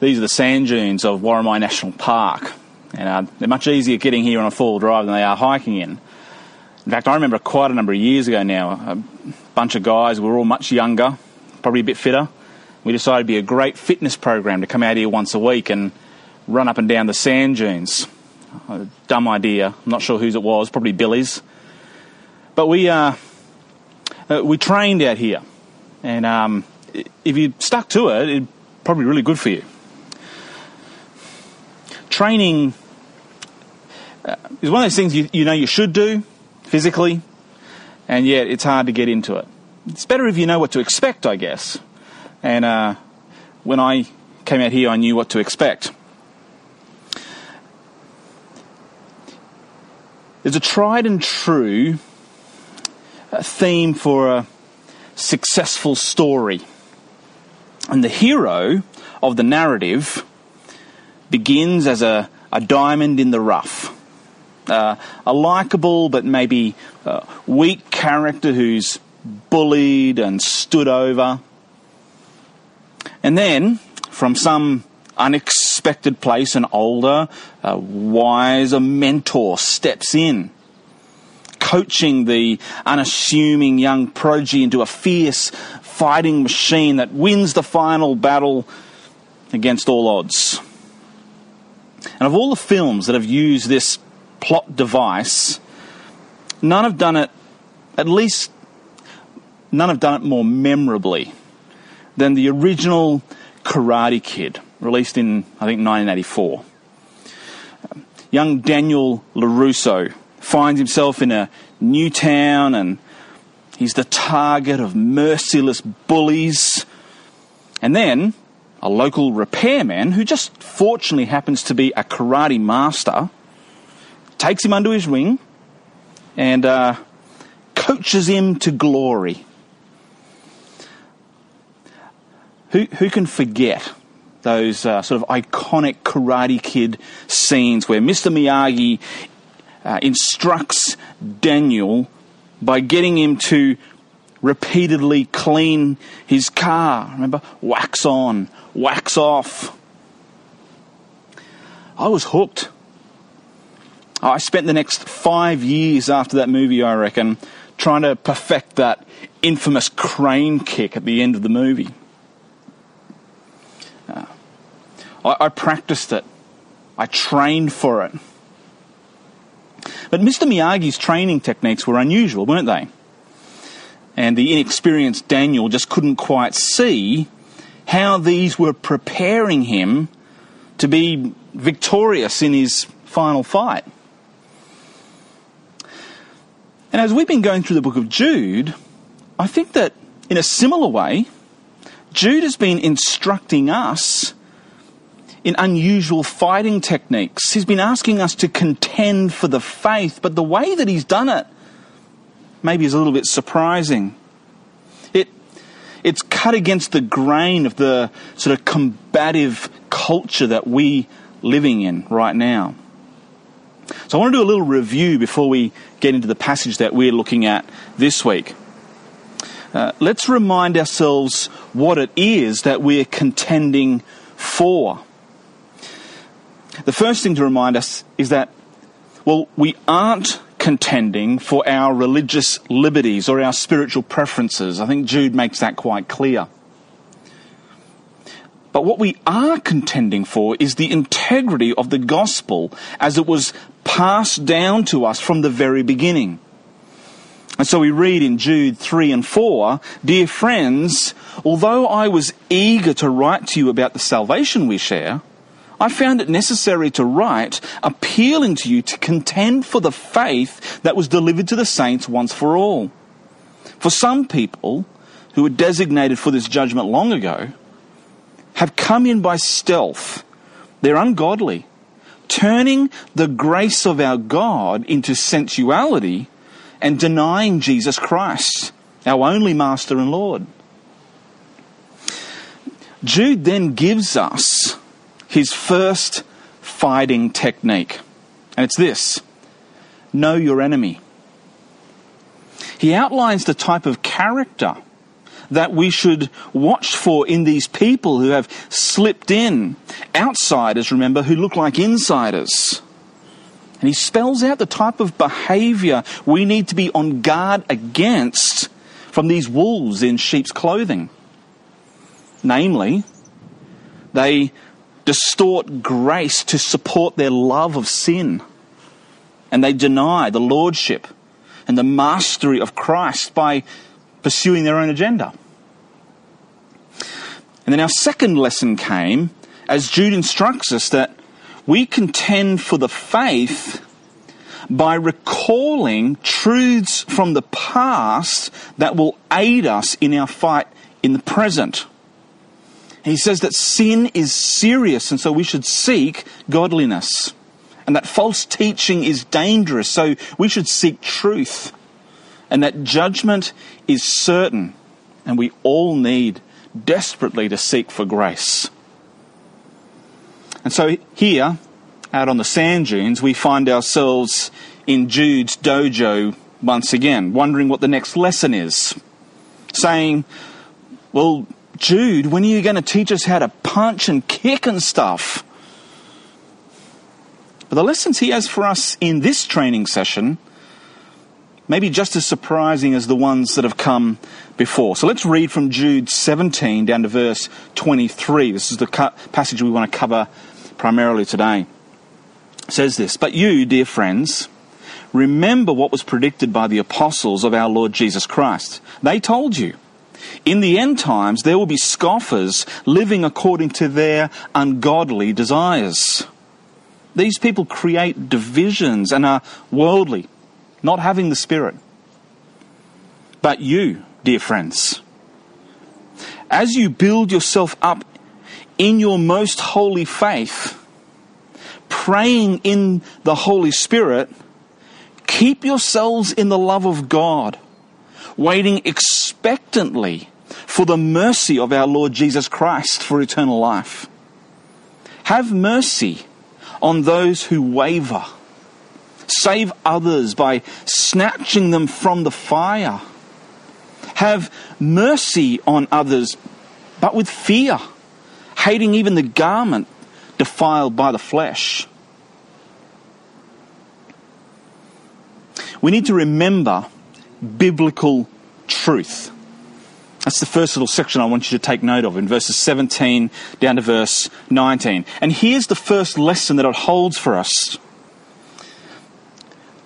these are the sand dunes of Worimi National Park. And uh, they're much easier getting here on a four-wheel drive than they are hiking in. In fact, I remember quite a number of years ago now, a bunch of guys, we were all much younger, probably a bit fitter. We decided it'd be a great fitness program to come out here once a week and run up and down the sand dunes. A dumb idea. I'm not sure whose it was, probably Billy's. But we, uh, uh, we trained out here. And um, if you stuck to it, it'd probably be really good for you. Training uh, is one of those things you, you know you should do physically, and yet it's hard to get into it. It's better if you know what to expect, I guess. And uh, when I came out here, I knew what to expect. There's a tried and true uh, theme for a successful story. And the hero of the narrative begins as a, a diamond in the rough. Uh, a likable but maybe uh, weak character who's bullied and stood over. And then, from some unexpected place, an older, uh, wiser mentor steps in, coaching the unassuming young prodigy into a fierce fighting machine that wins the final battle against all odds. And of all the films that have used this plot device, none have done it, at least, none have done it more memorably than the original Karate Kid, released in, I think, 1984. Young Daniel LaRusso finds himself in a new town and he's the target of merciless bullies. And then a local repairman, who just fortunately happens to be a karate master, takes him under his wing and uh, coaches him to glory. Who, who can forget those uh, sort of iconic Karate Kid scenes where Mr. Miyagi uh, instructs Daniel by getting him to repeatedly clean his car. Remember? Wax on, wax off. I was hooked. I spent the next five years after that movie, I reckon, trying to perfect that infamous crane kick at the end of the movie. Uh, I, I practiced it. I trained for it. But Mr. Miyagi's training techniques were unusual, weren't they? And the inexperienced Daniel just couldn't quite see how these were preparing him to be victorious in his final fight. And as we've been going through the book of Jude, I think that in a similar way, Jude has been instructing us in unusual fighting techniques. He's been asking us to contend for the faith, but the way that he's done it maybe is a little bit surprising. It, it's cut against the grain of the sort of combative culture that we living in right now. So I want to do a little review before we get into the passage that we're looking at this week. Uh, let's remind ourselves what it is that we're contending for. The first thing to remind us is that, well, we aren't contending for our religious liberties or our spiritual preferences. I think Jude makes that quite clear. But what we are contending for is the integrity of the gospel as it was passed down to us from the very beginning. And so we read in Jude 3 and 4 Dear friends, although I was eager to write to you about the salvation we share, I found it necessary to write, appealing to you to contend for the faith that was delivered to the saints once for all. For some people, who were designated for this judgment long ago, have come in by stealth. They're ungodly, turning the grace of our God into sensuality and denying Jesus Christ, our only Master and Lord. Jude then gives us his first fighting technique. And it's this know your enemy. He outlines the type of character that we should watch for in these people who have slipped in. Outsiders, remember, who look like insiders. And he spells out the type of behavior we need to be on guard against from these wolves in sheep's clothing. Namely, they distort grace to support their love of sin. And they deny the lordship and the mastery of Christ by pursuing their own agenda. And then our second lesson came as Jude instructs us that we contend for the faith by recalling truths from the past that will aid us in our fight in the present. He says that sin is serious, and so we should seek godliness. And that false teaching is dangerous, so we should seek truth. And that judgment is certain, and we all need desperately to seek for grace. And so here, out on the sand dunes, we find ourselves in Jude's dojo once again, wondering what the next lesson is. Saying, Well, Jude, when are you going to teach us how to punch and kick and stuff? But the lessons he has for us in this training session may be just as surprising as the ones that have come before. So let's read from Jude 17 down to verse 23. This is the passage we want to cover primarily today. It says this But you, dear friends, remember what was predicted by the apostles of our Lord Jesus Christ. They told you. In the end times, there will be scoffers living according to their ungodly desires. These people create divisions and are worldly, not having the Spirit. But you, dear friends, as you build yourself up in your most holy faith, praying in the Holy Spirit, keep yourselves in the love of God, waiting expectantly for the mercy of our Lord Jesus Christ for eternal life. Have mercy on those who waver. Save others by snatching them from the fire. Have mercy on others, but with fear, hating even the garment defiled by the flesh. We need to remember biblical truth. That's the first little section I want you to take note of in verses 17 down to verse 19. And here's the first lesson that it holds for us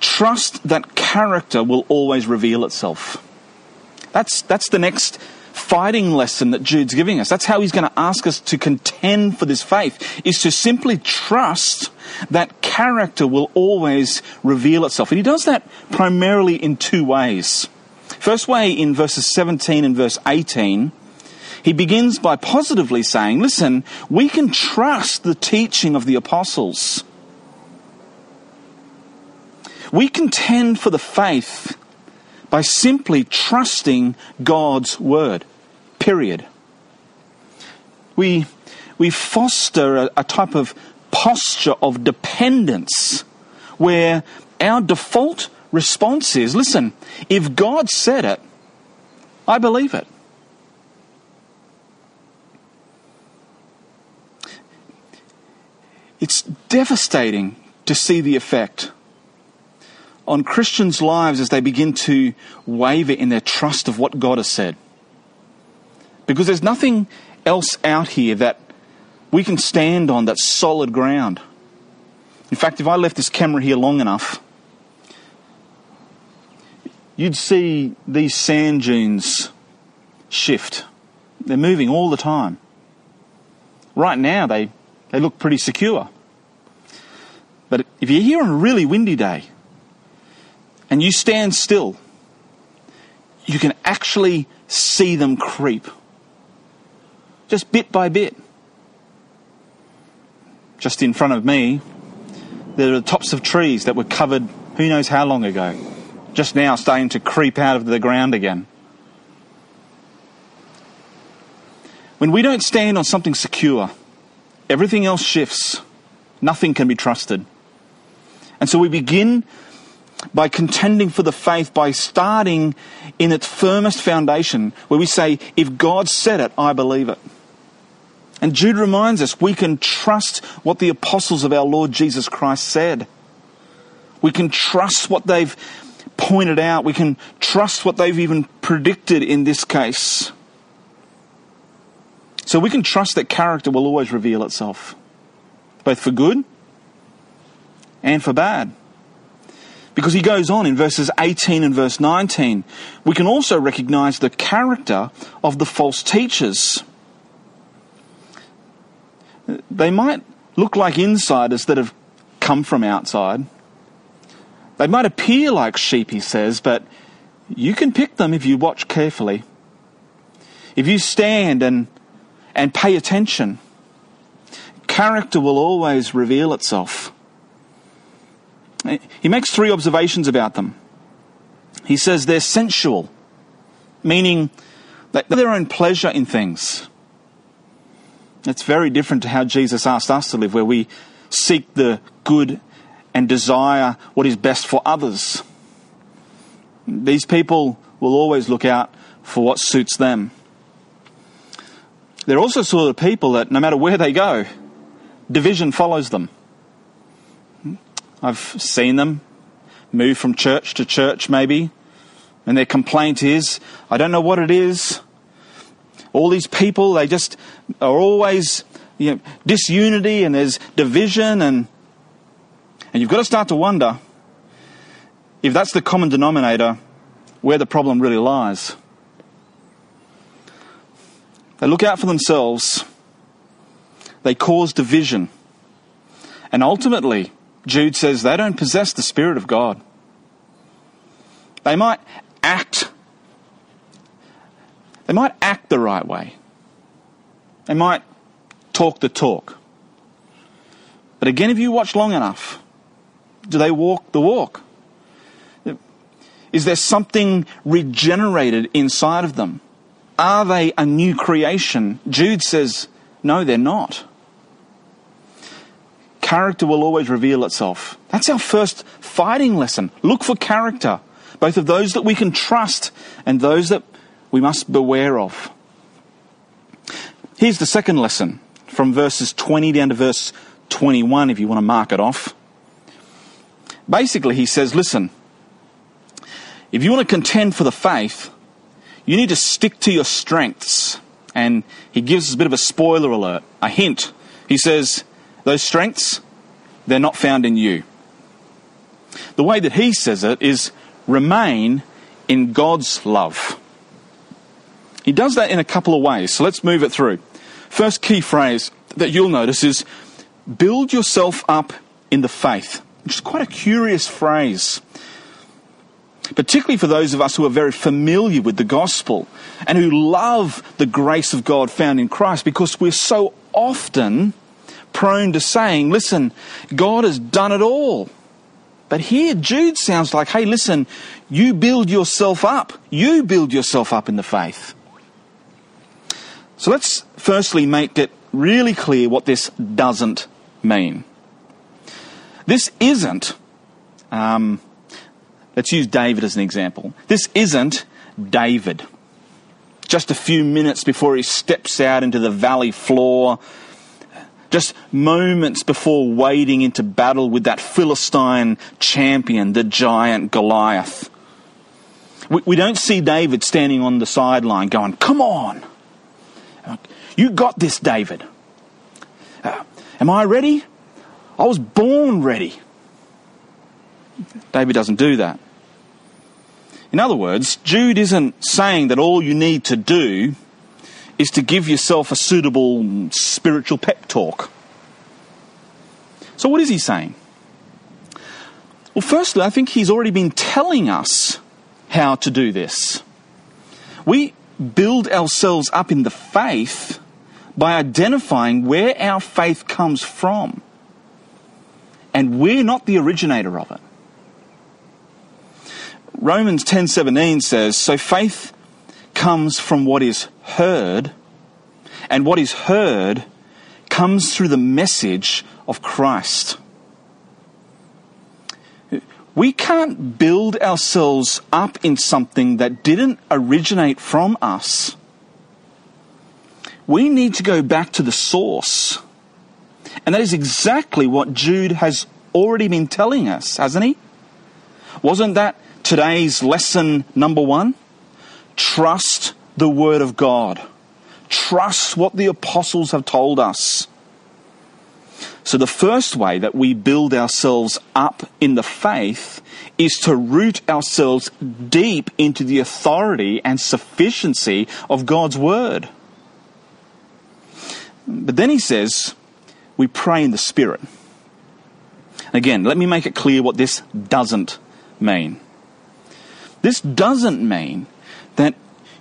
trust that character will always reveal itself. That's, that's the next fighting lesson that Jude's giving us. That's how he's going to ask us to contend for this faith, is to simply trust that character will always reveal itself. And he does that primarily in two ways. First way, in verses 17 and verse 18, he begins by positively saying, Listen, we can trust the teaching of the apostles. We contend for the faith by simply trusting God's word. Period. We, we foster a, a type of posture of dependence where our default response is listen, if God said it, I believe it. It's devastating to see the effect on Christians' lives as they begin to waver in their trust of what God has said. Because there's nothing else out here that we can stand on that's solid ground. In fact, if I left this camera here long enough, you'd see these sand dunes shift. They're moving all the time. Right now, they, they look pretty secure. But if you're here on a really windy day and you stand still, you can actually see them creep. Just bit by bit. Just in front of me, there are the tops of trees that were covered who knows how long ago just now starting to creep out of the ground again. When we don't stand on something secure, everything else shifts. Nothing can be trusted. And so we begin by contending for the faith by starting in its firmest foundation, where we say, if God said it, I believe it. And Jude reminds us we can trust what the apostles of our Lord Jesus Christ said. We can trust what they've pointed out. We can trust what they've even predicted in this case. So we can trust that character will always reveal itself, both for good and for bad. Because he goes on in verses 18 and verse 19. We can also recognize the character of the false teachers. They might look like insiders that have come from outside. They might appear like sheep, he says, but you can pick them if you watch carefully. If you stand and, and pay attention, character will always reveal itself. He makes three observations about them. He says they're sensual, meaning they have their own pleasure in things. It's very different to how Jesus asked us to live, where we seek the good and desire what is best for others. These people will always look out for what suits them. They're also sort of people that no matter where they go, division follows them. I've seen them move from church to church, maybe, and their complaint is, I don't know what it is. All these people, they just are always you know, disunity and there's division, and, and you've got to start to wonder if that's the common denominator, where the problem really lies. They look out for themselves, they cause division, and ultimately, Jude says they don't possess the Spirit of God. They might act they might act the right way. They might talk the talk. But again, if you watch long enough, do they walk the walk? Is there something regenerated inside of them? Are they a new creation? Jude says, no, they're not character will always reveal itself. That's our first fighting lesson. Look for character, both of those that we can trust and those that we must beware of. Here's the second lesson from verses 20 down to verse 21, if you want to mark it off. Basically, he says, listen, if you want to contend for the faith, you need to stick to your strengths. And he gives us a bit of a spoiler alert, a hint. He says, those strengths, they're not found in you. The way that he says it is remain in God's love. He does that in a couple of ways, so let's move it through. First key phrase that you'll notice is build yourself up in the faith, which is quite a curious phrase. Particularly for those of us who are very familiar with the gospel and who love the grace of God found in Christ because we're so often prone to saying, listen, God has done it all. But here, Jude sounds like, hey, listen, you build yourself up. You build yourself up in the faith. So let's firstly make it really clear what this doesn't mean. This isn't, um, let's use David as an example. This isn't David. Just a few minutes before he steps out into the valley floor just moments before wading into battle with that Philistine champion, the giant Goliath. We, we don't see David standing on the sideline going, Come on! You got this, David. Uh, am I ready? I was born ready. David doesn't do that. In other words, Jude isn't saying that all you need to do is to give yourself a suitable spiritual pep talk. So, what is he saying? Well, firstly, I think he's already been telling us how to do this. We build ourselves up in the faith by identifying where our faith comes from. And we're not the originator of it. Romans 10:17 says, "So faith comes from what is heard, and what is heard comes through the message of Christ. we can't build ourselves up in something that didn't originate from us. We need to go back to the source. And that is exactly what Jude has already been telling us, hasn't he? Wasn't that today's lesson number one? Trust the Word of God. Trust what the apostles have told us. So, the first way that we build ourselves up in the faith is to root ourselves deep into the authority and sufficiency of God's Word. But then he says, we pray in the Spirit. Again, let me make it clear what this doesn't mean. This doesn't mean that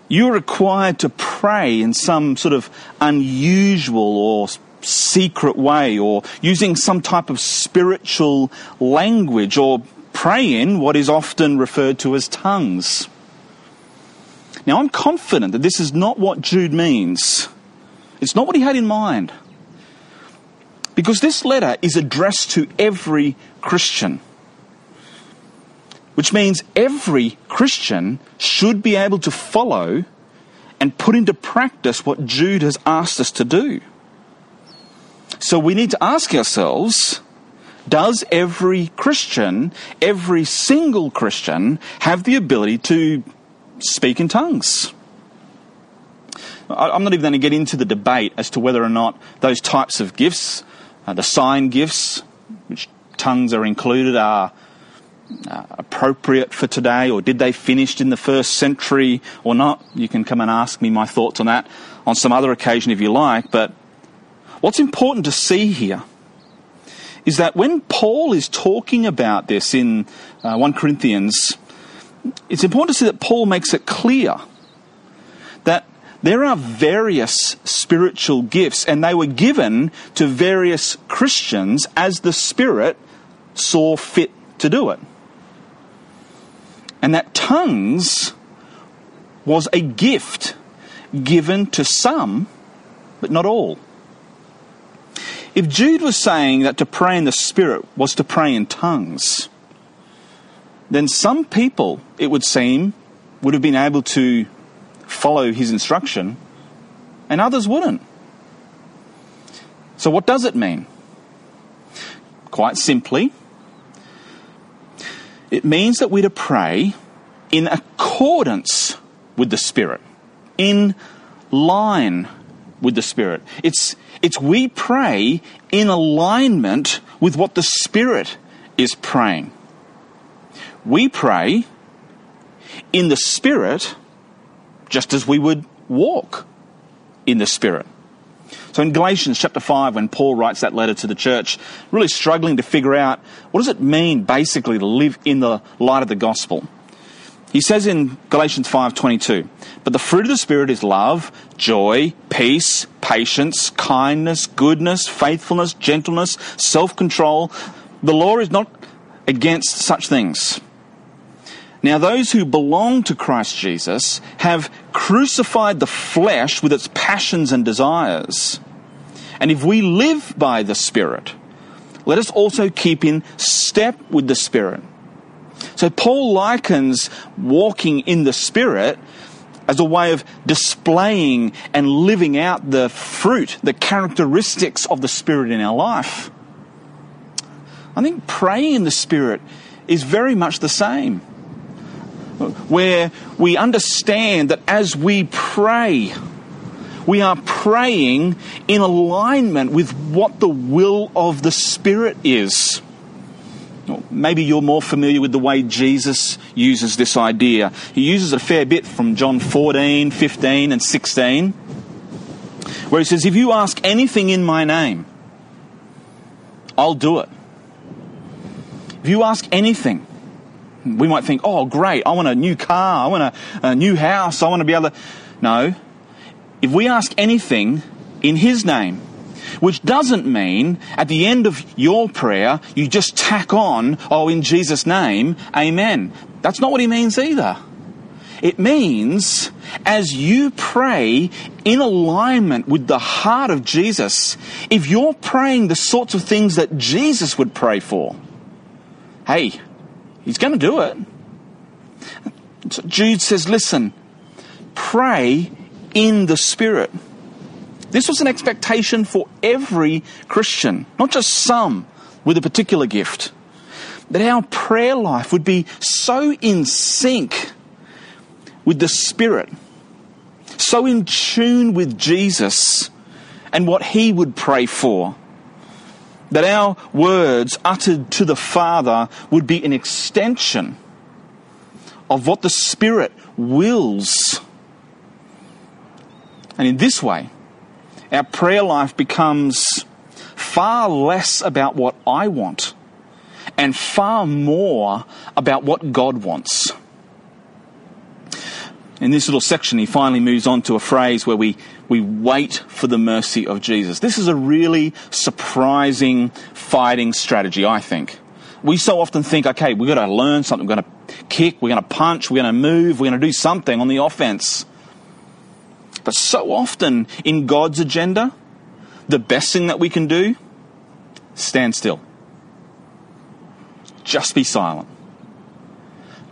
you're required to pray in some sort of unusual or secret way or using some type of spiritual language or pray in what is often referred to as tongues. Now, I'm confident that this is not what Jude means. It's not what he had in mind. Because this letter is addressed to every Christian. Which means every Christian should be able to follow and put into practice what Jude has asked us to do. So we need to ask ourselves does every Christian, every single Christian, have the ability to speak in tongues? I'm not even going to get into the debate as to whether or not those types of gifts, uh, the sign gifts, which tongues are included, are uh, appropriate for today, or did they finish in the first century or not? You can come and ask me my thoughts on that on some other occasion if you like, but What's important to see here is that when Paul is talking about this in uh, 1 Corinthians, it's important to see that Paul makes it clear that there are various spiritual gifts, and they were given to various Christians as the Spirit saw fit to do it. And that tongues was a gift given to some, but not all. If Jude was saying that to pray in the Spirit was to pray in tongues, then some people, it would seem, would have been able to follow his instruction, and others wouldn't. So, what does it mean? Quite simply, it means that we're to pray in accordance with the Spirit, in line with the Spirit. It's, it's we pray in alignment with what the Spirit is praying. We pray in the Spirit just as we would walk in the Spirit. So in Galatians chapter 5, when Paul writes that letter to the church, really struggling to figure out what does it mean basically to live in the light of the gospel. He says in Galatians 5:22, "But the fruit of the spirit is love, joy, peace, patience, kindness, goodness, faithfulness, gentleness, self-control. The law is not against such things." Now those who belong to Christ Jesus have crucified the flesh with its passions and desires. And if we live by the spirit, let us also keep in step with the spirit. So Paul likens walking in the Spirit as a way of displaying and living out the fruit, the characteristics of the Spirit in our life. I think praying in the Spirit is very much the same. Where we understand that as we pray, we are praying in alignment with what the will of the Spirit is. Maybe you're more familiar with the way Jesus uses this idea. He uses it a fair bit from John 14, 15, and 16, where he says, If you ask anything in my name, I'll do it. If you ask anything, we might think, oh, great, I want a new car, I want a, a new house, I want to be able to. No. If we ask anything in his name, which doesn't mean at the end of your prayer, you just tack on, oh, in Jesus' name, amen. That's not what he means either. It means as you pray in alignment with the heart of Jesus, if you're praying the sorts of things that Jesus would pray for, hey, He's going to do it. Jude says, listen, pray in the Spirit. This was an expectation for every Christian, not just some with a particular gift. That our prayer life would be so in sync with the Spirit, so in tune with Jesus and what He would pray for, that our words uttered to the Father would be an extension of what the Spirit wills. And in this way, our prayer life becomes far less about what I want and far more about what God wants. In this little section, he finally moves on to a phrase where we, we wait for the mercy of Jesus. This is a really surprising fighting strategy, I think. We so often think, okay, we've got to learn something, we're going to kick, we're going to punch, we're going to move, we're going to do something on the offense. But so often in God's agenda, the best thing that we can do, stand still. Just be silent.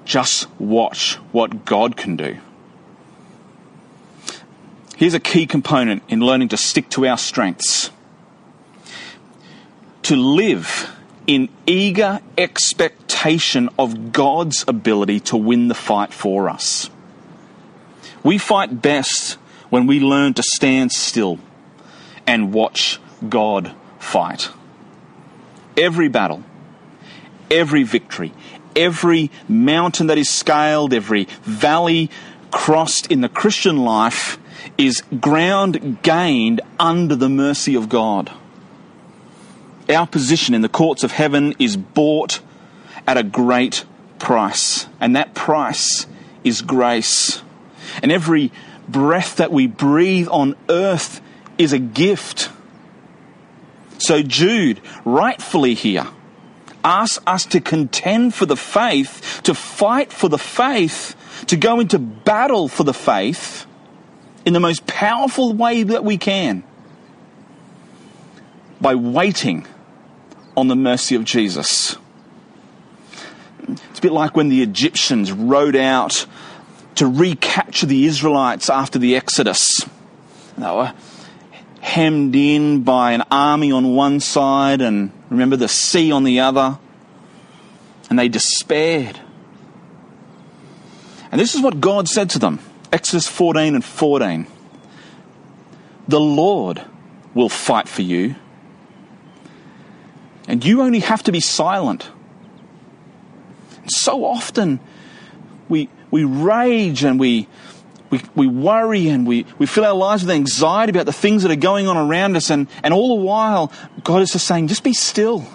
Just watch what God can do. Here's a key component in learning to stick to our strengths. To live in eager expectation of God's ability to win the fight for us. We fight best when we learn to stand still and watch God fight. Every battle, every victory, every mountain that is scaled, every valley crossed in the Christian life is ground gained under the mercy of God. Our position in the courts of heaven is bought at a great price, and that price is grace. And every breath that we breathe on earth is a gift. So Jude, rightfully here, asks us to contend for the faith, to fight for the faith, to go into battle for the faith in the most powerful way that we can by waiting on the mercy of Jesus. It's a bit like when the Egyptians rode out to recapture the Israelites after the Exodus. They were hemmed in by an army on one side and remember the sea on the other. And they despaired. And this is what God said to them Exodus 14 and 14. The Lord will fight for you, and you only have to be silent. So often we, we rage and we, we, we worry and we, we fill our lives with anxiety about the things that are going on around us. And, and all the while, God is just saying, just be still.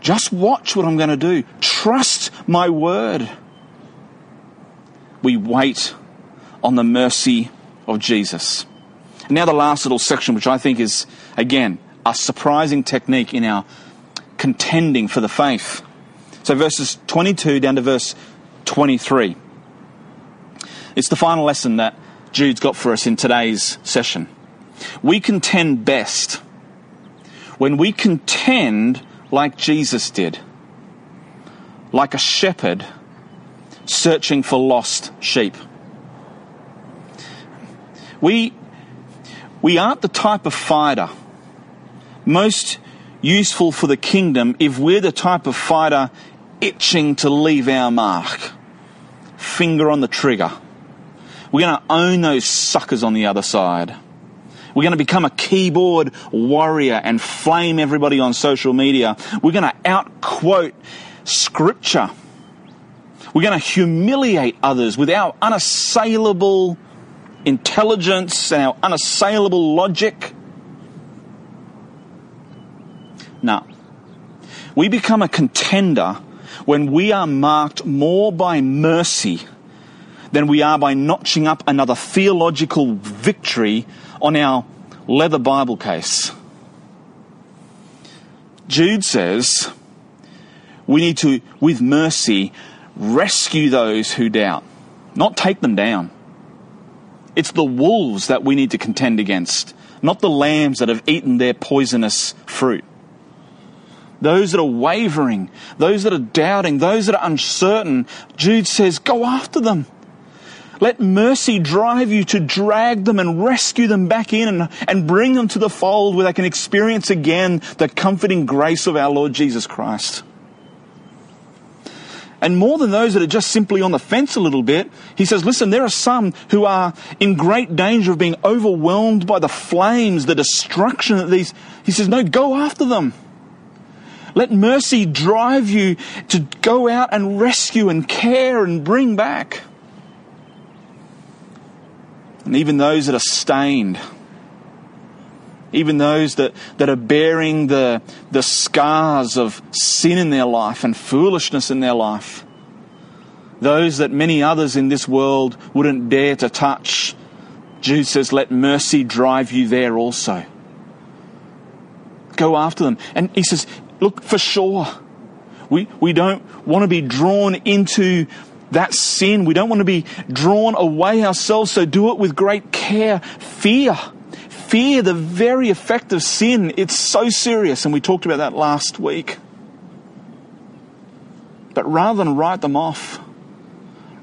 Just watch what I'm going to do. Trust my word. We wait on the mercy of Jesus. Now, the last little section, which I think is, again, a surprising technique in our contending for the faith. So, verses 22 down to verse 23. It's the final lesson that Jude's got for us in today's session. We contend best when we contend like Jesus did, like a shepherd searching for lost sheep. We, we aren't the type of fighter most useful for the kingdom if we're the type of fighter itching to leave our mark finger on the trigger. We're going to own those suckers on the other side. We're going to become a keyboard warrior and flame everybody on social media. We're going to outquote scripture. We're going to humiliate others with our unassailable intelligence and our unassailable logic. No. We become a contender when we are marked more by mercy than we are by notching up another theological victory on our leather Bible case. Jude says we need to, with mercy, rescue those who doubt, not take them down. It's the wolves that we need to contend against, not the lambs that have eaten their poisonous fruit. those that are wavering, those that are doubting, those that are uncertain, Jude says, go after them. Let mercy drive you to drag them and rescue them back in and, and bring them to the fold where they can experience again the comforting grace of our Lord Jesus Christ. And more than those that are just simply on the fence a little bit, he says, listen, there are some who are in great danger of being overwhelmed by the flames, the destruction that these. He says, no, go after them. Let mercy drive you to go out and rescue and care and bring back. And even those that are stained, even those that, that are bearing the, the scars of sin in their life and foolishness in their life, those that many others in this world wouldn't dare to touch, Jude says, let mercy drive you there also. Go after them. And he says, look, for sure, we, we don't want to be drawn into that sin. We don't want to be drawn away ourselves, so do it with great care. Fear. Fear, the very effect of sin, it's so serious, and we talked about that last week. But rather than write them off,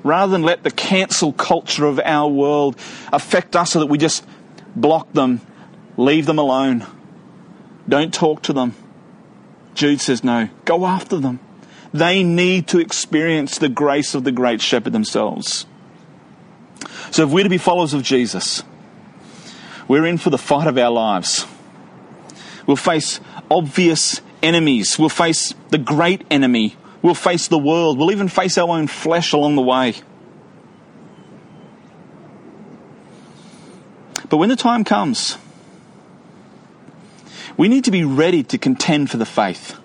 rather than let the cancel culture of our world affect us so that we just block them, leave them alone, don't talk to them. Jude says, no, go after them. They need to experience the grace of the great shepherd themselves. So, if we're to be followers of Jesus, we're in for the fight of our lives. We'll face obvious enemies. We'll face the great enemy. We'll face the world. We'll even face our own flesh along the way. But when the time comes, we need to be ready to contend for the faith.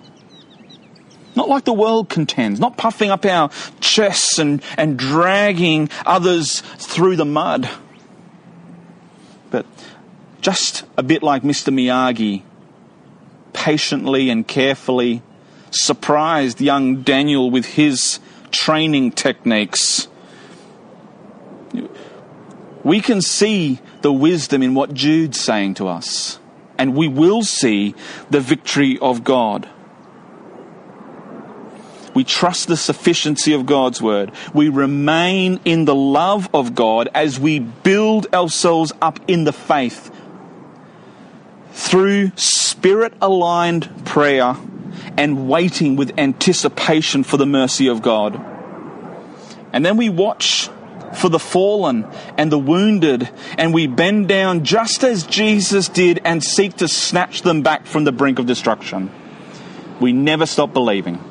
Not like the world contends, not puffing up our chests and, and dragging others through the mud. But just a bit like Mr. Miyagi, patiently and carefully surprised young Daniel with his training techniques. We can see the wisdom in what Jude's saying to us, and we will see the victory of God. We trust the sufficiency of God's word. We remain in the love of God as we build ourselves up in the faith through spirit aligned prayer and waiting with anticipation for the mercy of God. And then we watch for the fallen and the wounded, and we bend down just as Jesus did and seek to snatch them back from the brink of destruction. We never stop believing.